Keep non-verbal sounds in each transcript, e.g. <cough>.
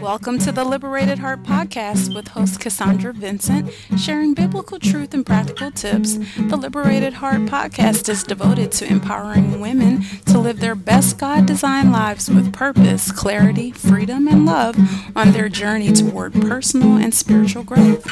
Welcome to the Liberated Heart Podcast with host Cassandra Vincent, sharing biblical truth and practical tips. The Liberated Heart Podcast is devoted to empowering women to live their best God designed lives with purpose, clarity, freedom, and love on their journey toward personal and spiritual growth.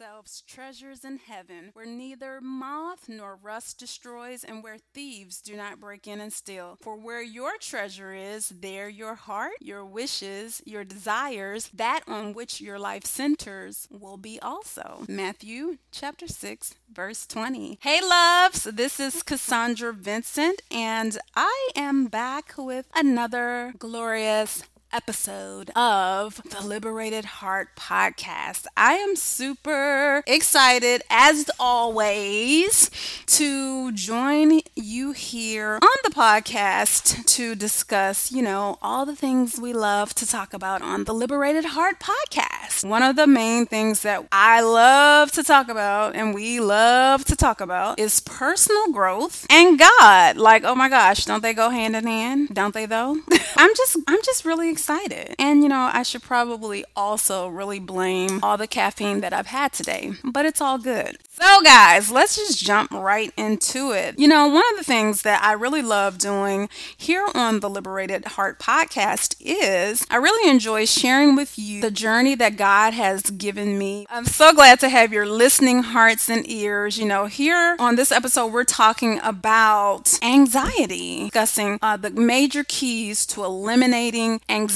Yourselves treasures in heaven, where neither moth nor rust destroys, and where thieves do not break in and steal. For where your treasure is, there your heart, your wishes, your desires, that on which your life centers, will be also. Matthew chapter 6, verse 20. Hey, loves, this is Cassandra Vincent, and I am back with another glorious episode of the Liberated Heart podcast. I am super excited, as always, to join you here on the podcast to discuss, you know, all the things we love to talk about on the Liberated Heart podcast. One of the main things that I love to talk about and we love to talk about is personal growth and God. Like, oh my gosh, don't they go hand in hand? Don't they though? <laughs> I'm just I'm just really excited excited. And you know, I should probably also really blame all the caffeine that I've had today, but it's all good. So, guys, let's just jump right into it. You know, one of the things that I really love doing here on the Liberated Heart podcast is I really enjoy sharing with you the journey that God has given me. I'm so glad to have your listening hearts and ears. You know, here on this episode, we're talking about anxiety, discussing uh, the major keys to eliminating anxiety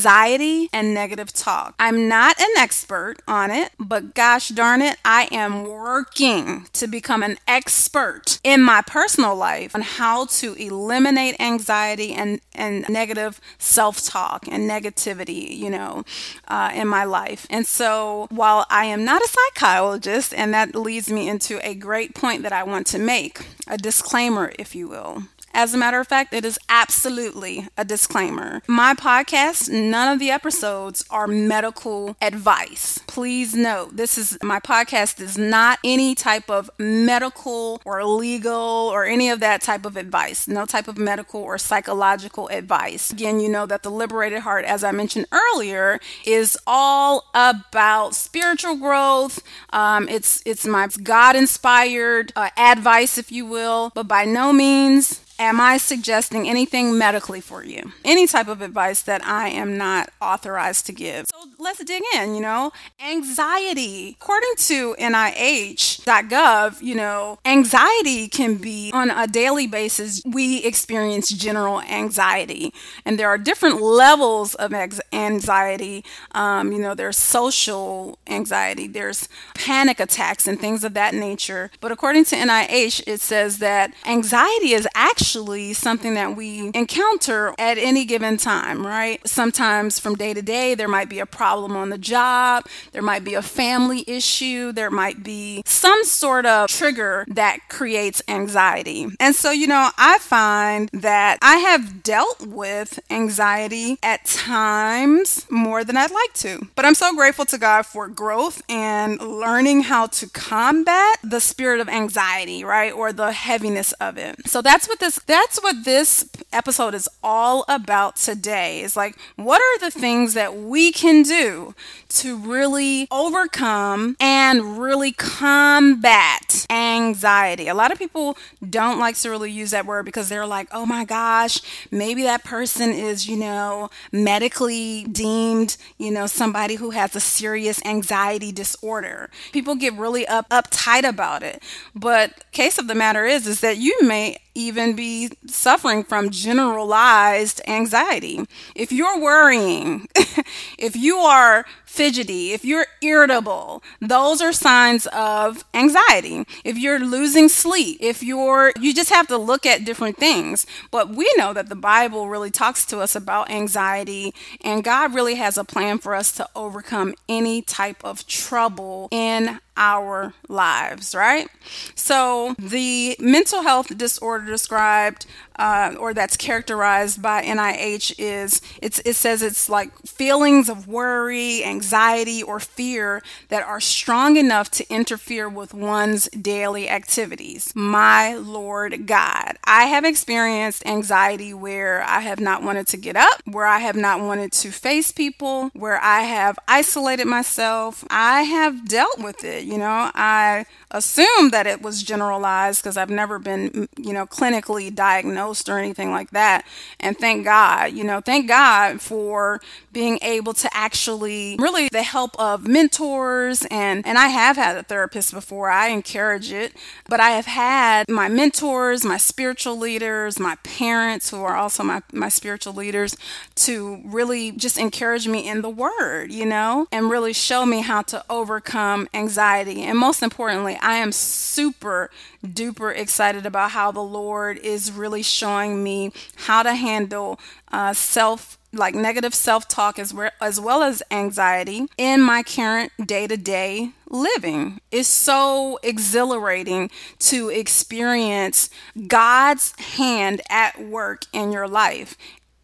and negative talk. I'm not an expert on it, but gosh darn it, I am working to become an expert in my personal life on how to eliminate anxiety and, and negative self talk and negativity, you know, uh, in my life. And so while I am not a psychologist, and that leads me into a great point that I want to make, a disclaimer, if you will. As a matter of fact, it is absolutely a disclaimer. My podcast, none of the episodes are medical advice. Please note, this is my podcast is not any type of medical or legal or any of that type of advice. No type of medical or psychological advice. Again, you know that the liberated heart, as I mentioned earlier, is all about spiritual growth. Um, it's it's my God inspired uh, advice, if you will, but by no means am I suggesting anything medically for you? Any type of advice that I am not authorized to give. So let's dig in, you know. Anxiety. According to NIH.gov, you know, anxiety can be on a daily basis, we experience general anxiety. And there are different levels of anxiety. Um, you know, there's social anxiety, there's panic attacks, and things of that nature. But according to NIH, it says that anxiety is actually actually something that we encounter at any given time, right? Sometimes from day to day, there might be a problem on the job, there might be a family issue, there might be some sort of trigger that creates anxiety. And so, you know, I find that I have dealt with anxiety at times more than I'd like to. But I'm so grateful to God for growth and learning how to combat the spirit of anxiety, right? Or the heaviness of it. So that's what this that's what this episode is all about today. Is like, what are the things that we can do to really overcome and really combat anxiety? A lot of people don't like to really use that word because they're like, oh my gosh, maybe that person is, you know, medically deemed, you know, somebody who has a serious anxiety disorder. People get really up uptight about it. But case of the matter is is that you may even be suffering from generalized anxiety. If you're worrying, <laughs> if you are fidgety, if you're irritable, those are signs of anxiety. If you're losing sleep, if you're, you just have to look at different things. But we know that the Bible really talks to us about anxiety, and God really has a plan for us to overcome any type of trouble in our lives, right? So, the mental health disorder described uh, or that's characterized by NIH is it says it's like feelings of worry, anxiety, or fear that are strong enough to interfere with one's daily activities. My Lord God, I have experienced anxiety where I have not wanted to get up, where I have not wanted to face people, where I have isolated myself. I have dealt with it. You know, I assume that it was generalized because I've never been, you know, clinically diagnosed or anything like that. And thank God, you know, thank God for being able to actually really the help of mentors and and I have had a therapist before. I encourage it, but I have had my mentors, my spiritual leaders, my parents who are also my my spiritual leaders to really just encourage me in the word, you know, and really show me how to overcome anxiety. And most importantly, I am super duper excited about how the Lord is really showing me how to handle uh, self like negative self-talk as, well, as well as anxiety in my current day-to-day living. It's so exhilarating to experience god's hand at work in your life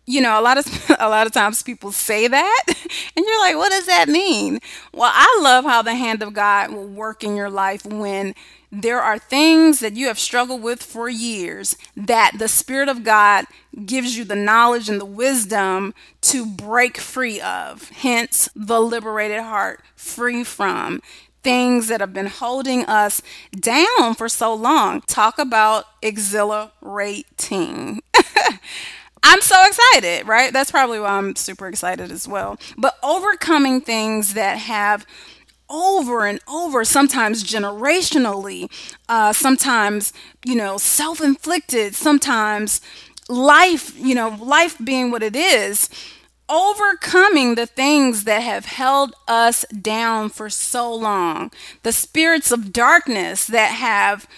you know a lot of <laughs> a lot of times people say that <laughs> and you're like what does that mean? Well i love how the hand of god will work in your life when there are things that you have struggled with for years that the spirit of god gives you the knowledge and the wisdom to break free of. Hence the liberated heart free from things that have been holding us down for so long. Talk about exhilarating <laughs> I'm so excited, right? That's probably why I'm super excited as well. But overcoming things that have over and over, sometimes generationally, uh, sometimes, you know, self inflicted, sometimes life, you know, life being what it is, overcoming the things that have held us down for so long, the spirits of darkness that have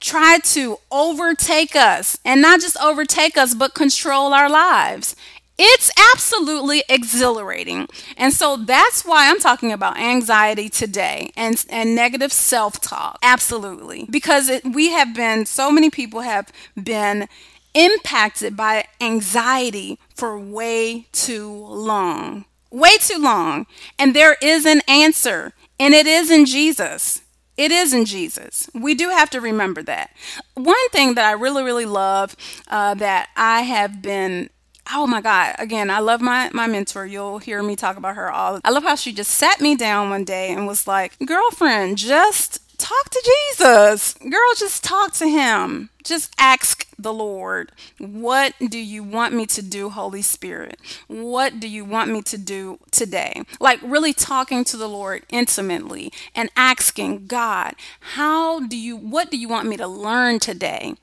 try to overtake us and not just overtake us, but control our lives. It's absolutely exhilarating. And so that's why I'm talking about anxiety today and, and negative self talk. Absolutely. Because it, we have been, so many people have been impacted by anxiety for way too long. Way too long. And there is an answer, and it is in Jesus. It is in Jesus. We do have to remember that. One thing that I really, really love uh, that I have been oh my god again i love my my mentor you'll hear me talk about her all i love how she just sat me down one day and was like girlfriend just talk to jesus. Girl just talk to him. Just ask the lord what do you want me to do holy spirit? What do you want me to do today? Like really talking to the lord intimately and asking god how do you what do you want me to learn today?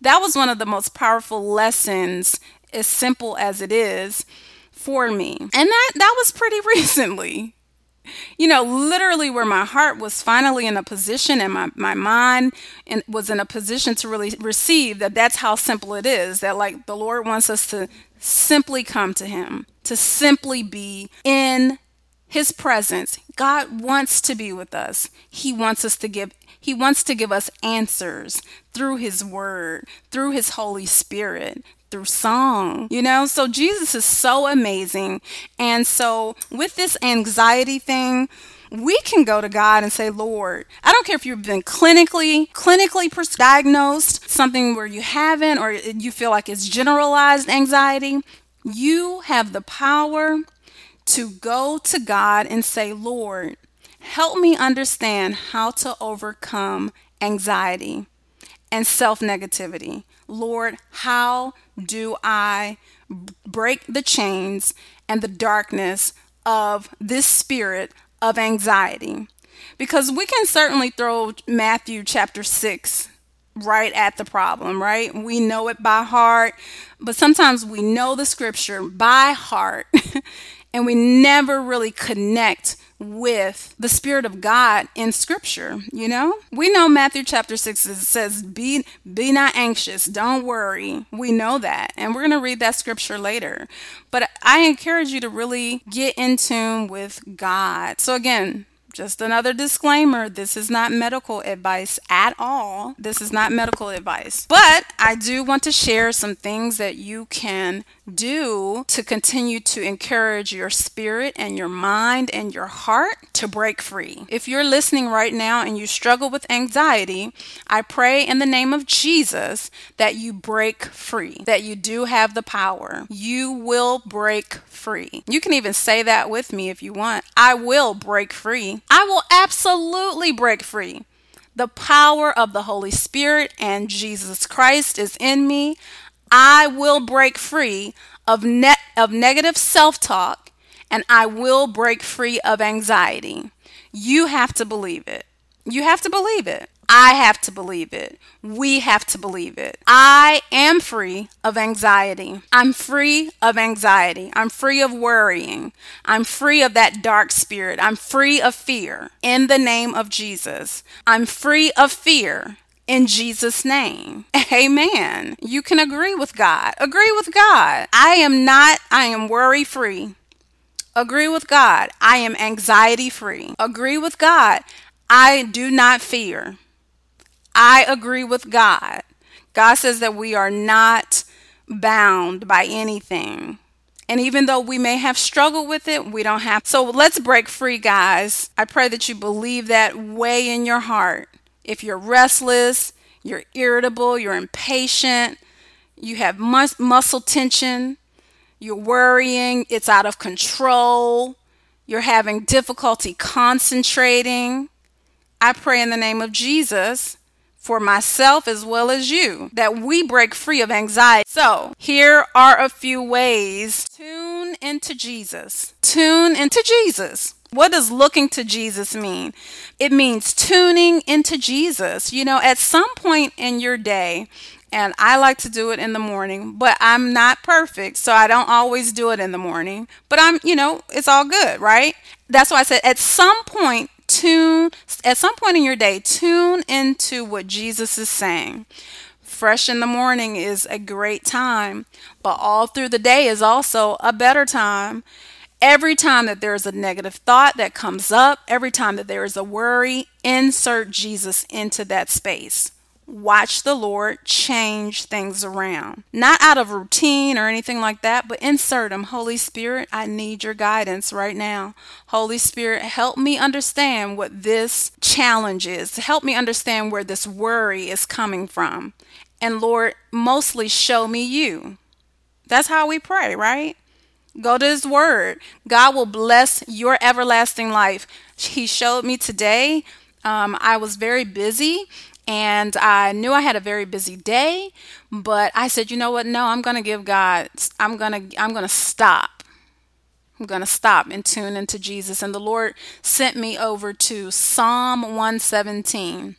That was one of the most powerful lessons as simple as it is for me. And that that was pretty <laughs> recently. You know, literally where my heart was finally in a position and my, my mind was in a position to really receive that that's how simple it is. That like the Lord wants us to simply come to him, to simply be in his presence. God wants to be with us. He wants us to give he wants to give us answers through his word, through his Holy Spirit, through song, you know? So Jesus is so amazing. And so with this anxiety thing, we can go to God and say, Lord, I don't care if you've been clinically, clinically diagnosed, something where you haven't, or you feel like it's generalized anxiety. You have the power to go to God and say, Lord, help me understand how to overcome anxiety and self negativity. Lord, how do I break the chains and the darkness of this spirit of anxiety? Because we can certainly throw Matthew chapter 6 right at the problem, right? We know it by heart, but sometimes we know the scripture by heart <laughs> and we never really connect with the spirit of God in scripture, you know? We know Matthew chapter 6 says be be not anxious, don't worry. We know that. And we're going to read that scripture later. But I encourage you to really get in tune with God. So again, just another disclaimer this is not medical advice at all. This is not medical advice. But I do want to share some things that you can do to continue to encourage your spirit and your mind and your heart to break free. If you're listening right now and you struggle with anxiety, I pray in the name of Jesus that you break free, that you do have the power. You will break free. You can even say that with me if you want. I will break free. I will absolutely break free. The power of the Holy Spirit and Jesus Christ is in me. I will break free of net of negative self-talk and I will break free of anxiety. You have to believe it. You have to believe it. I have to believe it. We have to believe it. I am free of anxiety. I'm free of anxiety. I'm free of worrying. I'm free of that dark spirit. I'm free of fear in the name of Jesus. I'm free of fear in Jesus' name. <laughs> Amen. You can agree with God. Agree with God. I am not, I am worry free. Agree with God. I am anxiety free. Agree with God. I do not fear. I agree with God. God says that we are not bound by anything. And even though we may have struggled with it, we don't have. So let's break free, guys. I pray that you believe that way in your heart if you're restless, you're irritable, you're impatient, you have mus- muscle tension, you're worrying, it's out of control, you're having difficulty concentrating, I pray in the name of Jesus for myself as well as you that we break free of anxiety. So, here are a few ways. Tune into Jesus. Tune into Jesus. What does looking to Jesus mean? It means tuning into Jesus. You know, at some point in your day, and I like to do it in the morning, but I'm not perfect, so I don't always do it in the morning. But I'm, you know, it's all good, right? That's why I said at some point, tune, at some point in your day, tune into what Jesus is saying. Fresh in the morning is a great time, but all through the day is also a better time. Every time that there is a negative thought that comes up, every time that there is a worry, insert Jesus into that space. Watch the Lord change things around. Not out of routine or anything like that, but insert Him. Holy Spirit, I need your guidance right now. Holy Spirit, help me understand what this challenge is. Help me understand where this worry is coming from. And Lord, mostly show me you. That's how we pray, right? Go to His Word. God will bless your everlasting life. He showed me today. Um, I was very busy and I knew I had a very busy day, but I said, you know what? No, I'm going to give God, I'm going to, I'm going to stop. I'm going to stop and tune into Jesus. And the Lord sent me over to Psalm 117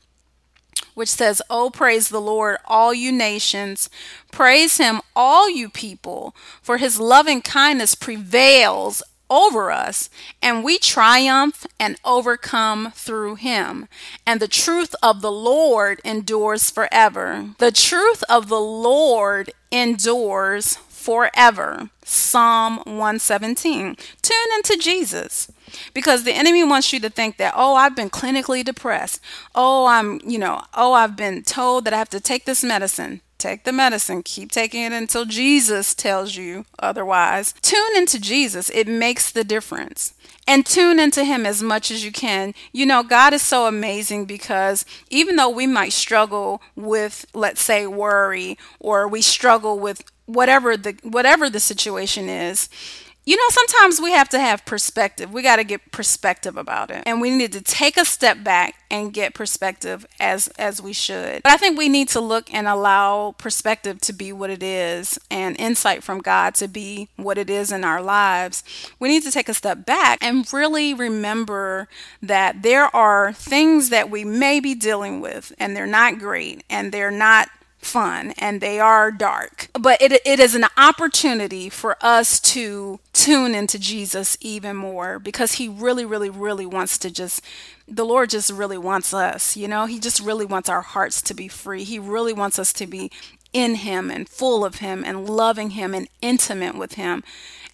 which says, Oh, praise the Lord, all you nations. Praise him, all you people, for his loving kindness prevails over us, and we triumph and overcome through him. And the truth of the Lord endures forever. The truth of the Lord endures forever. Psalm 117. Tune into Jesus. Because the enemy wants you to think that, oh, I've been clinically depressed. Oh, I'm, you know, oh, I've been told that I have to take this medicine. Take the medicine. Keep taking it until Jesus tells you otherwise. Tune into Jesus. It makes the difference and tune into him as much as you can. You know, God is so amazing because even though we might struggle with let's say worry or we struggle with whatever the whatever the situation is, you know, sometimes we have to have perspective. We got to get perspective about it. And we need to take a step back and get perspective as as we should. But I think we need to look and allow perspective to be what it is and insight from God to be what it is in our lives. We need to take a step back and really remember that there are things that we may be dealing with and they're not great and they're not fun and they are dark. But it, it is an opportunity for us to tune into Jesus even more because he really, really, really wants to just, the Lord just really wants us, you know, he just really wants our hearts to be free. He really wants us to be in Him and full of Him and loving Him and intimate with Him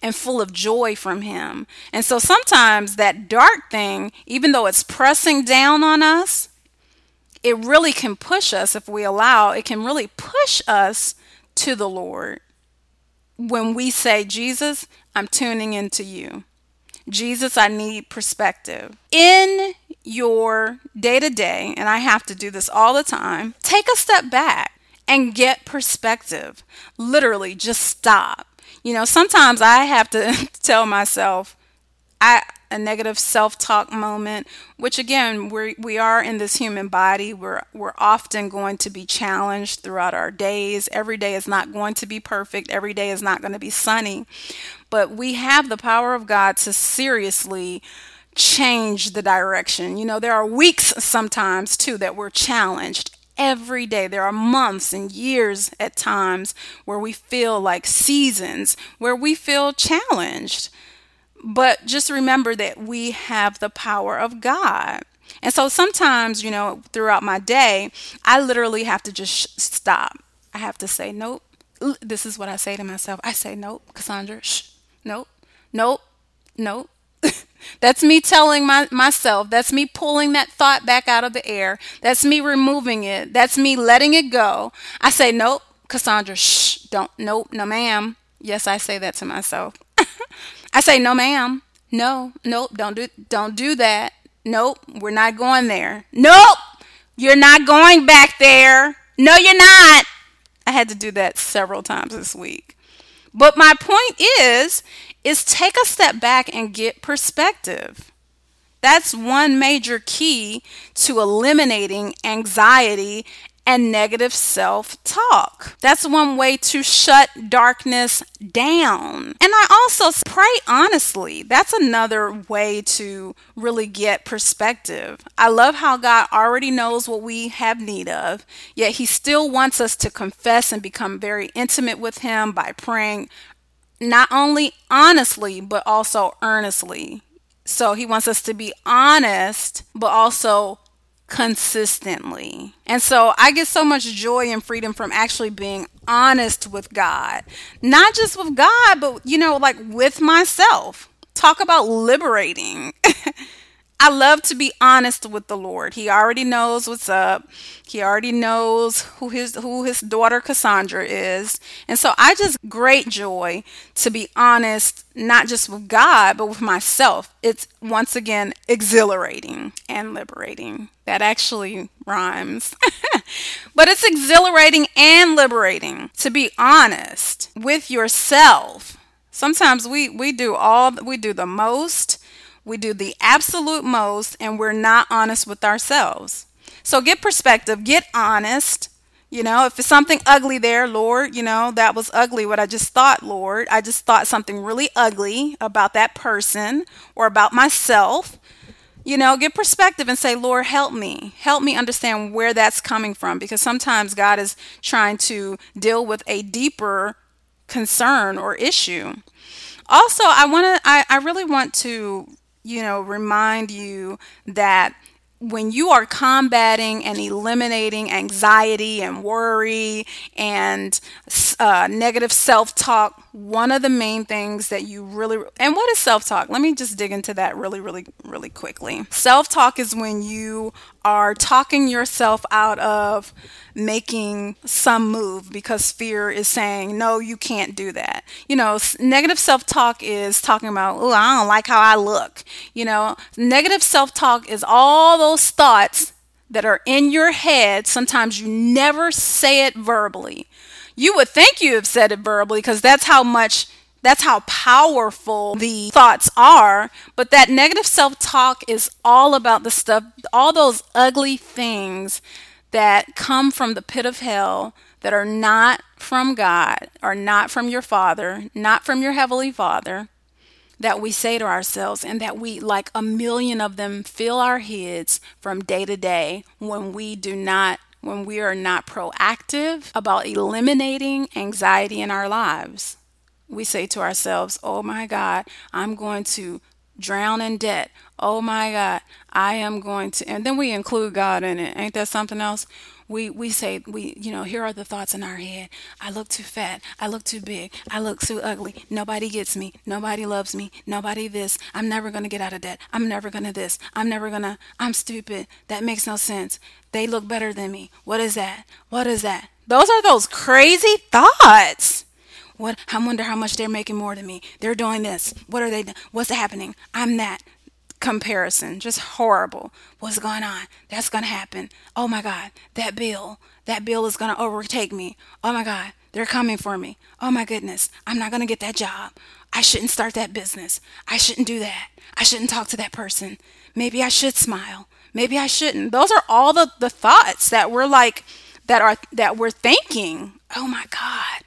and full of joy from Him. And so sometimes that dark thing, even though it's pressing down on us, it really can push us if we allow, it can really push us to the Lord. When we say, Jesus, I'm tuning into you. Jesus, I need perspective. In your day to day, and I have to do this all the time, take a step back and get perspective. Literally, just stop. You know, sometimes I have to <laughs> tell myself, I a negative self-talk moment, which again, we we are in this human body. We're we're often going to be challenged throughout our days. Every day is not going to be perfect. Every day is not going to be sunny. But we have the power of God to seriously change the direction. You know, there are weeks sometimes too that we're challenged every day. There are months and years at times where we feel like seasons, where we feel challenged. But just remember that we have the power of God. And so sometimes, you know, throughout my day, I literally have to just stop. I have to say, nope. This is what I say to myself. I say, nope, Cassandra, shh, nope, nope, nope. <laughs> That's me telling my, myself, that's me pulling that thought back out of the air. That's me removing it. That's me letting it go. I say, nope, Cassandra, shh, don't, nope, no, ma'am. Yes, I say that to myself. I say, no, ma'am. No, nope, don't do, don't do that. Nope, we're not going there. Nope, you're not going back there. No, you're not. I had to do that several times this week. But my point is, is take a step back and get perspective. That's one major key to eliminating anxiety and negative self talk. That's one way to shut darkness down. And I also pray honestly. That's another way to really get perspective. I love how God already knows what we have need of, yet He still wants us to confess and become very intimate with Him by praying not only honestly, but also earnestly. So He wants us to be honest, but also consistently. And so I get so much joy and freedom from actually being honest with God. Not just with God, but you know, like with myself. Talk about liberating. <laughs> I love to be honest with the Lord. He already knows what's up. He already knows who his who his daughter Cassandra is. And so I just great joy to be honest not just with God, but with myself. It's once again exhilarating and liberating. That actually rhymes. <laughs> but it's exhilarating and liberating to be honest with yourself. Sometimes we we do all we do the most we do the absolute most and we're not honest with ourselves. So get perspective, get honest. You know, if it's something ugly there, Lord, you know, that was ugly what I just thought, Lord. I just thought something really ugly about that person or about myself. You know, get perspective and say, Lord, help me. Help me understand where that's coming from because sometimes God is trying to deal with a deeper concern or issue. Also, I want to I, I really want to you know, remind you that when you are combating and eliminating anxiety and worry and uh, negative self talk, one of the main things that you really and what is self talk? Let me just dig into that really, really, really quickly. Self talk is when you are talking yourself out of making some move because fear is saying, no, you can't do that. You know, negative self talk is talking about, oh, I don't like how I look. You know, negative self talk is all those thoughts that are in your head. Sometimes you never say it verbally. You would think you have said it verbally because that's how much that's how powerful the thoughts are. But that negative self talk is all about the stuff, all those ugly things that come from the pit of hell that are not from God, are not from your Father, not from your Heavenly Father, that we say to ourselves, and that we, like a million of them, fill our heads from day to day when we do not. When we are not proactive about eliminating anxiety in our lives, we say to ourselves, Oh my God, I'm going to drown in debt. Oh my God, I am going to, and then we include God in it. Ain't that something else? we we say we you know here are the thoughts in our head. I look too fat. I look too big. I look too ugly. Nobody gets me. Nobody loves me. Nobody this. I'm never going to get out of debt. I'm never going to this. I'm never going to i'm stupid. That makes no sense. They look better than me. What is that? What is that? Those are those crazy thoughts what i wonder how much they're making more than me they're doing this what are they what's happening i'm that comparison. Just horrible. What's going on? That's to happen. Oh my God, that bill, that bill is to overtake me. Oh my God, they're coming for me. Oh my goodness, I'm not to get that job. I shouldn't start that business. I shouldn't do that. I shouldn't talk to that person. Maybe I should smile. Maybe I shouldn't. Those are all the, the thoughts that we're like, that are, that we're thinking. Oh my God.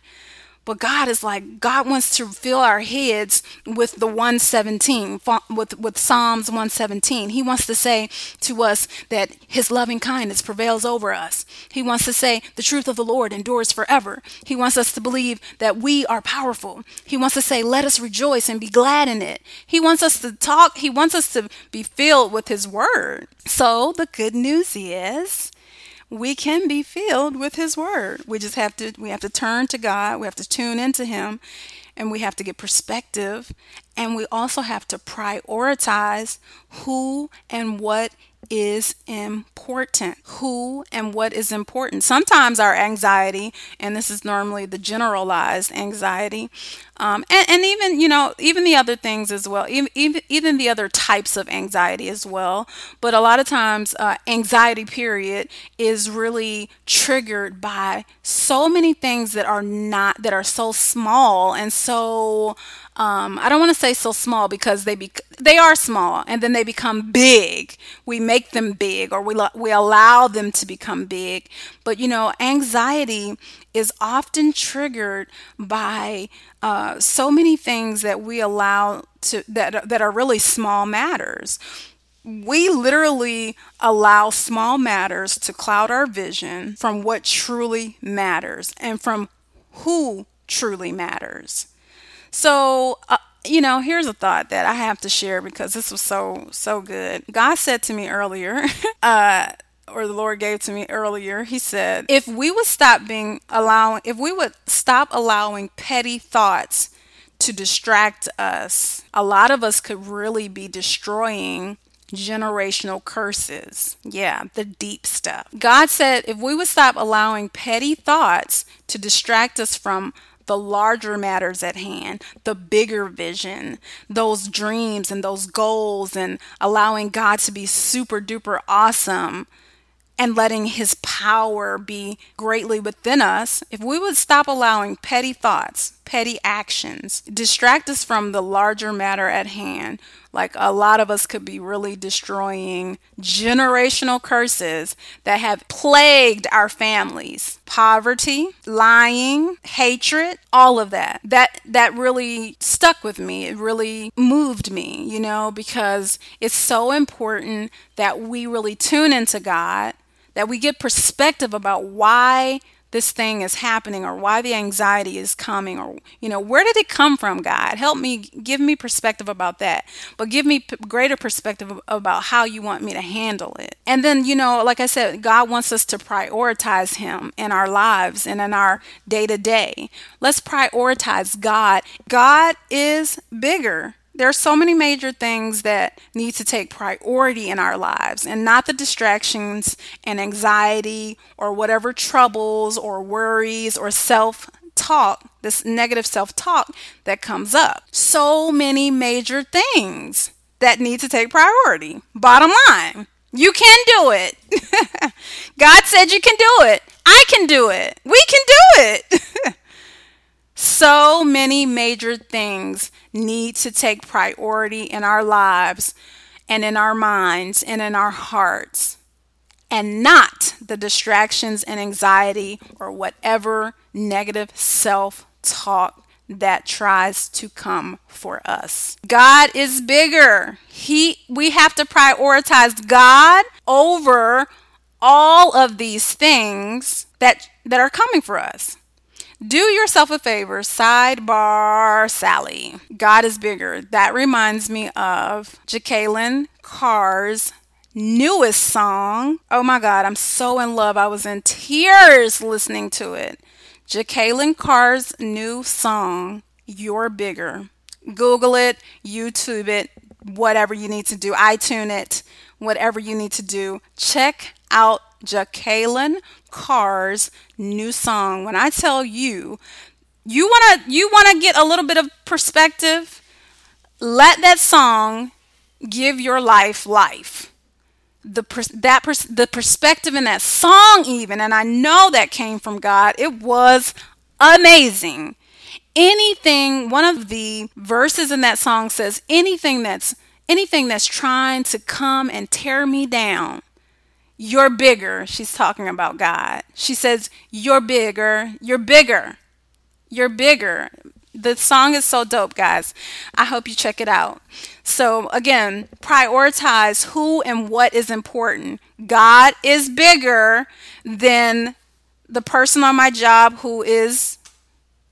But God is like, God wants to fill our heads with the 117, with, with Psalms 117. He wants to say to us that His loving kindness prevails over us. He wants to say the truth of the Lord endures forever. He wants us to believe that we are powerful. He wants to say, let us rejoice and be glad in it. He wants us to talk, He wants us to be filled with His word. So the good news is, we can be filled with his word. We just have to we have to turn to God, we have to tune into him, and we have to get perspective, and we also have to prioritize who and what is important. Who and what is important. Sometimes our anxiety, and this is normally the generalized anxiety, um, and, and, even you know even the other things as well even, even, the other types of anxiety as well but a lot of times uh, anxiety period is really triggered by so many things that are not that are so small and so um, I don't want to say so small because they be they are small and then they become big. We make them big or we we allow them to become big. But you know, anxiety is often triggered by uh, so many things that we allow to that that are really small matters. We literally allow small matters to cloud our vision from what truly matters and from who truly matters. So, uh, you know, here's a thought that I have to share because this was so, so good. God said to me earlier, <laughs> uh, or the Lord gave to me earlier, He said, if we would stop being allowing, if we would stop allowing petty thoughts to distract us, a lot of us could really be destroying generational curses. Yeah, the deep stuff. God said if we would stop allowing petty thoughts to distract us from the larger matters at hand, the bigger vision, those dreams and those goals, and allowing God to be super duper awesome and letting his power be greatly within us, if we would stop allowing petty thoughts, petty actions, distract us from the larger matter at hand, like a lot of us could be really destroying generational curses that have plagued our families. Poverty, lying, hatred, all of that. That that really stuck with me. It really moved me, you know, because it's so important that we really tune into God, that we get perspective about why this thing is happening or why the anxiety is coming or you know where did it come from god? Help me give me perspective about that but give me p- greater perspective about how you want me to handle it. And then you know like i said god wants us to prioritize him in our lives and in our day to day let's prioritize god. God is bigger there are so many major things that need to take priority in our lives and not the distractions and anxiety or whatever troubles or worries or self talk, this negative self talk that comes up. So many major things that need to take priority. Bottom line, you can do it. <laughs> God said you can do it. I can do it. We can do it. <laughs> so many major things need to take priority in our lives and in our minds and in our hearts, and not the distractions and anxiety or whatever negative self talk that tries to come for us. God is bigger. He we have to prioritize God over all of these things that that are coming for us. Do yourself a favor, sidebar Sally. God is bigger. That reminds me of Jekalyn Carr's newest song. Oh my God, I'm so in love. I was in tears listening to it. Jekalyn Carr's new song, You're Bigger. Google it, YouTube it, whatever you need to do, iTunes it, whatever you need to do. Check out Jekalyn Carr's new song. When I tell you, you want to you want to get a little bit of perspective, let that song give your life life. The that the perspective in that song even and I know that came from God. It was amazing. Anything one of the verses in that song says anything that's anything that's trying to come and tear me down you're bigger. She's talking about God. She says, You're bigger. You're bigger. You're bigger. The song is so dope, guys. I hope you check it out. So, again, prioritize who and what is important. God is bigger than the person on my job who is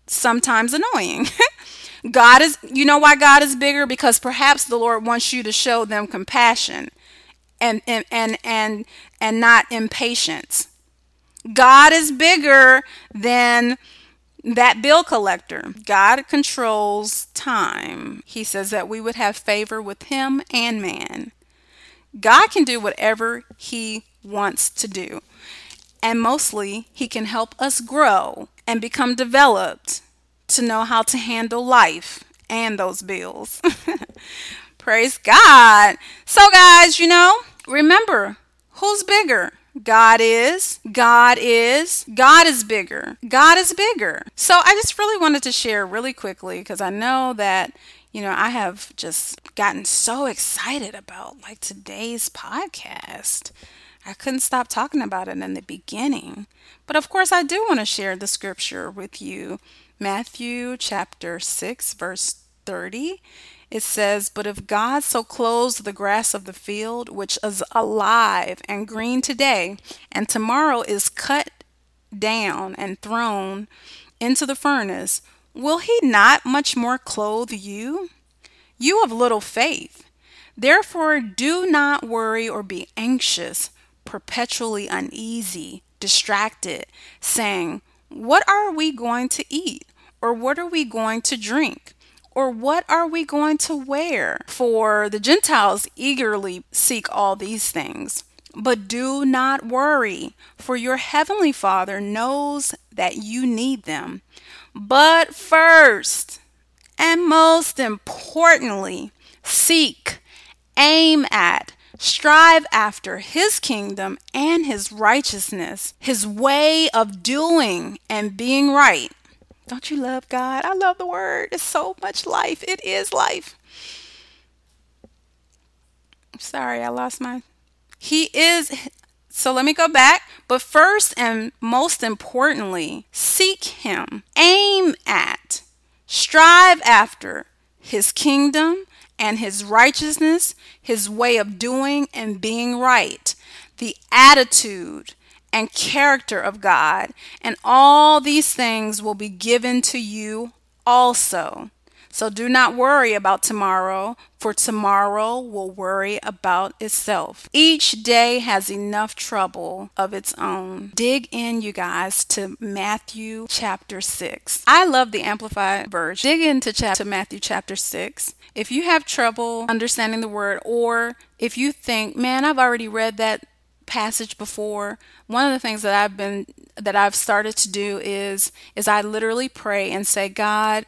sometimes annoying. <laughs> God is, you know why God is bigger? Because perhaps the Lord wants you to show them compassion and and and and, and not impatience. God is bigger than that bill collector. God controls time. He says that we would have favor with him and man. God can do whatever he wants to do. And mostly, he can help us grow and become developed to know how to handle life and those bills. <laughs> Praise God. So, guys, you know, remember who's bigger? God is, God is, God is bigger, God is bigger. So I just really wanted to share really quickly because I know that, you know, I have just gotten so excited about like today's podcast. I couldn't stop talking about it in the beginning. But of course, I do want to share the scripture with you Matthew chapter 6, verse 30 it says, But if God so clothes the grass of the field, which is alive and green today, and tomorrow is cut down and thrown into the furnace, will he not much more clothe you? You of little faith. Therefore, do not worry or be anxious, perpetually uneasy, distracted, saying, What are we going to eat? Or what are we going to drink? Or what are we going to wear? For the Gentiles eagerly seek all these things. But do not worry, for your heavenly Father knows that you need them. But first, and most importantly, seek, aim at, strive after his kingdom and his righteousness, his way of doing and being right don't you love God? I love the word. It's so much life. It is life. I'm Sorry, I lost my. He is. So let me go back. But first and most importantly, seek Him, aim at, strive after His kingdom and His righteousness, His way of doing and being right, the attitude and character of God, and all these things will be given to you also. So do not worry about tomorrow, for tomorrow will worry about itself. Each day has enough trouble of its own. Dig in, you guys, to Matthew chapter 6. I love the Amplified version. Dig into chapter Matthew chapter 6. If you have trouble understanding the word, or if you think, man, I've already read that passage before, one of the things that I've been that I've started to do is is I literally pray and say, God,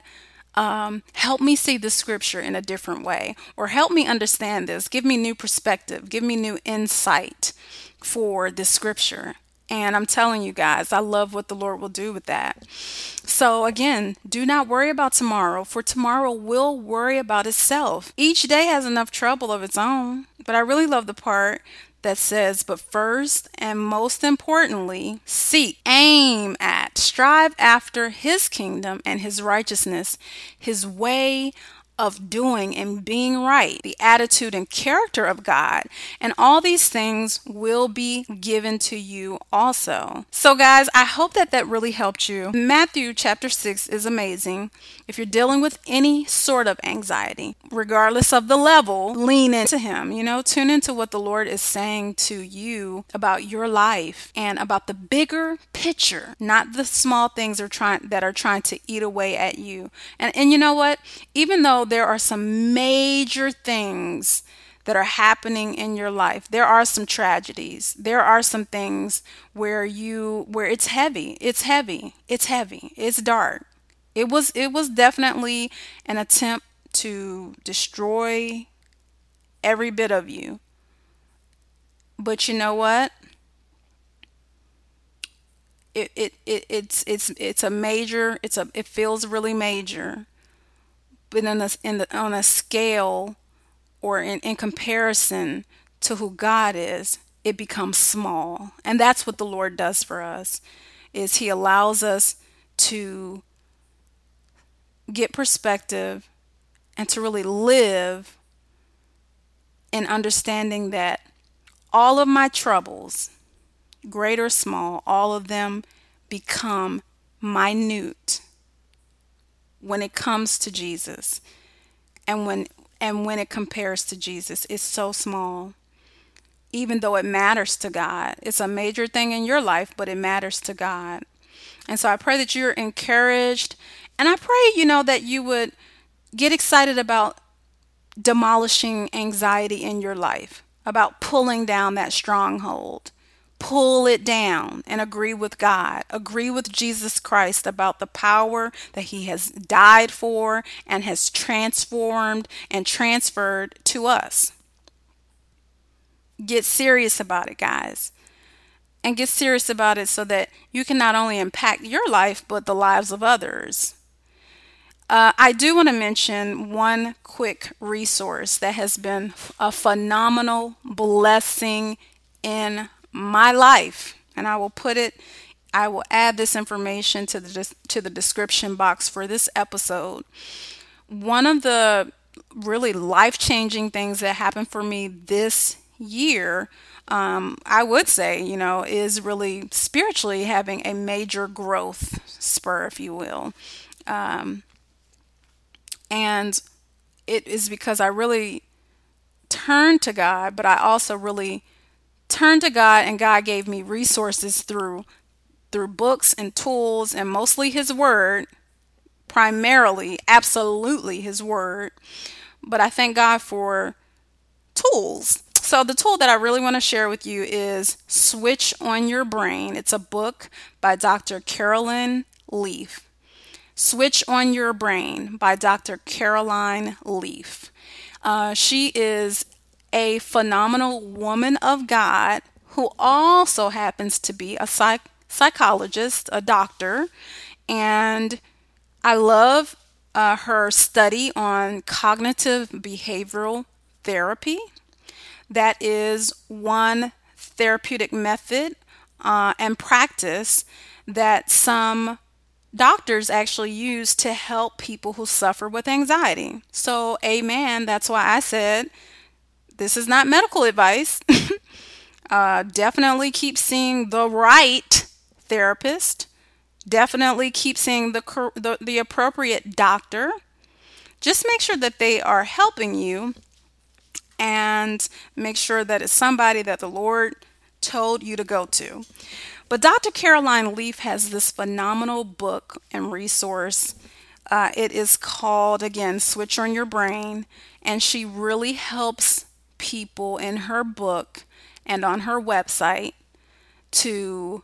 um, help me see the scripture in a different way, or help me understand this. Give me new perspective. Give me new insight for the scripture. And I'm telling you guys, I love what the Lord will do with that. So, again, do not worry about tomorrow, for tomorrow will worry about itself. Each day has enough trouble of its own. But I really love the part that says, But first and most importantly, seek, aim at, strive after his kingdom and his righteousness, his way of doing and being right, the attitude and character of God, and all these things will be given to you also. So, guys, I hope that that really helped you. Matthew chapter 6 is amazing. If you're dealing with any sort of anxiety, regardless of the level, lean into Him. You know, tune into what the Lord is saying to you about your life and about the bigger picture, not the small things are trying that are trying to eat away at you. And and you know what? Even though there are some major things that are happening in your life. There are some tragedies. There are some things where you where it's heavy. It's heavy. It's heavy. It's dark. It was it was definitely an attempt to destroy every bit of you. But you know what? It, it, it it's it's it's a major it's a it feels really major but in, in the, on a scale or in, in comparison to who God is, it becomes small. And that's what the Lord does for us is he allows us to get perspective and to really live in understanding that all of my troubles, great or small, all of them become minute when it comes to Jesus and when and when it compares to Jesus it's so small. Even though it matters to God it's a major thing in your life but it matters to God. And so I pray that you're encouraged and I pray you know that you would get excited about demolishing anxiety in your life about pulling down that stronghold pull it down and agree with God. Agree with Jesus Christ about the power that He has died for and has transformed and transferred to us. Get serious about it, guys. And get serious about it so that you can not only impact your life, but the lives of others. Uh, I do want to mention one quick resource that has been a phenomenal blessing in my life. And I will put it, I will add this information to the, to the description box for this episode. One of the really life changing things that happened for me this year, um, I would say, you know, is really spiritually having a major growth spur, if you will. Um, and it is because I really turned to God, but I also really turned to God and God gave me resources through through books and tools and mostly his word, primarily, absolutely his word. But I thank God for tools. So the tool that I really want to share with you is Switch on Your Brain. It's a book by Dr. Caroline Leaf. Switch on Your Brain by Dr. Caroline Leaf. Uh, she is a phenomenal woman of God who also happens to be a psych- psychologist, a doctor, and I love uh, her study on cognitive behavioral therapy. That is one therapeutic method uh, and practice that some doctors actually use to help people who suffer with anxiety. So, amen. That's why I said this is not medical advice. <laughs> uh, definitely keep seeing the right therapist. Definitely keep seeing the, the, the appropriate doctor. Just make sure that they are helping you and make sure that it's somebody that the Lord told you to go to. But Dr. Caroline Leaf has this phenomenal book and resource. Uh, it is called, again, Switch on Your Brain, and she really helps people in her book and on her website to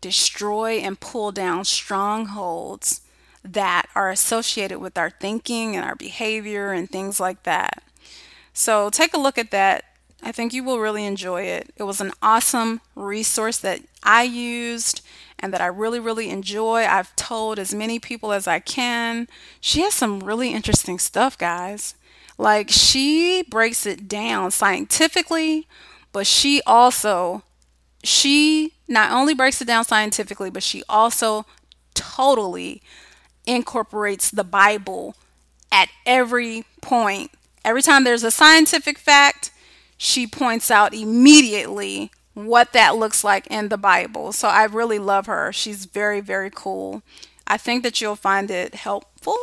destroy and pull down strongholds that are associated with our thinking and our behavior and things like that. So take a look at that. I think you will really enjoy it. It was an awesome resource that I used and that I really, really enjoy. I've told as many people as I can. She has some really interesting stuff, guys. Like she breaks it down scientifically, but she also she not only breaks it down scientifically, but she also totally incorporates the Bible at every point. Every time there's a scientific fact, she points out immediately what that looks like in the Bible. So I really love her. She's very, very cool. I think that you'll find it helpful.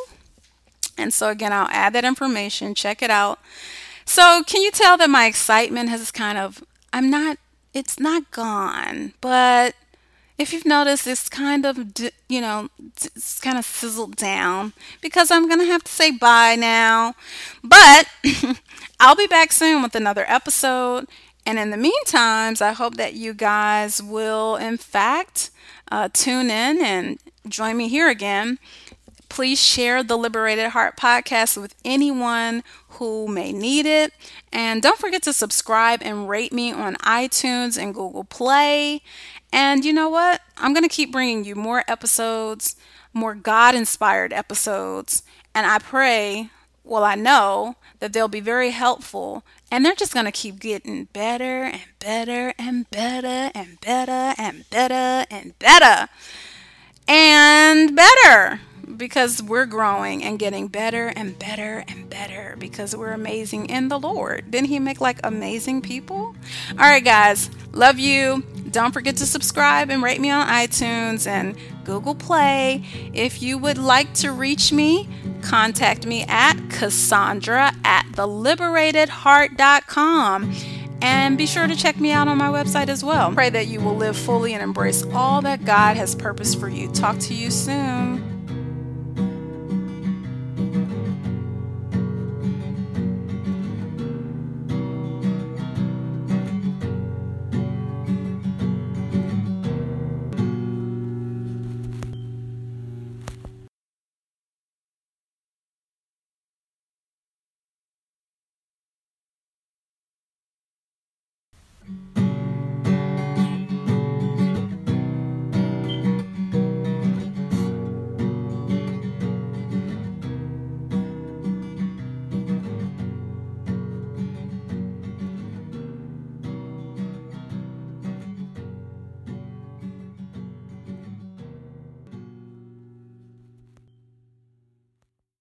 And so, again, I'll add that information. Check it out. So, can you tell that my excitement has kind of, I'm not, it's not gone, but if you've noticed, it's kind of, you know, it's kind of sizzled down because I'm going to have to say bye now. But <laughs> I'll be back soon with another episode. And in the meantime, I hope that you guys will, in fact, uh, tune in and join me here again. Please share the Liberated Heart podcast with anyone who may need it. And don't forget to subscribe and rate me on iTunes and Google Play. And you know what? I'm going to keep bringing you more episodes, more God inspired episodes. And I pray, well, I know that they'll be very helpful and they're just going to keep getting better and better and better and better and better and better and better because we're growing and getting better and better and better because we're amazing in the Lord. Didn't He make like amazing people? All right, guys, love you. Don't forget to subscribe and rate me on iTunes and Google Play. If you would like to reach me, contact me at Cassandra at theliberatedheart.com. And be sure to check me out on my website as well. Pray that you will live fully and embrace all that God has purposed for you. Talk to you soon.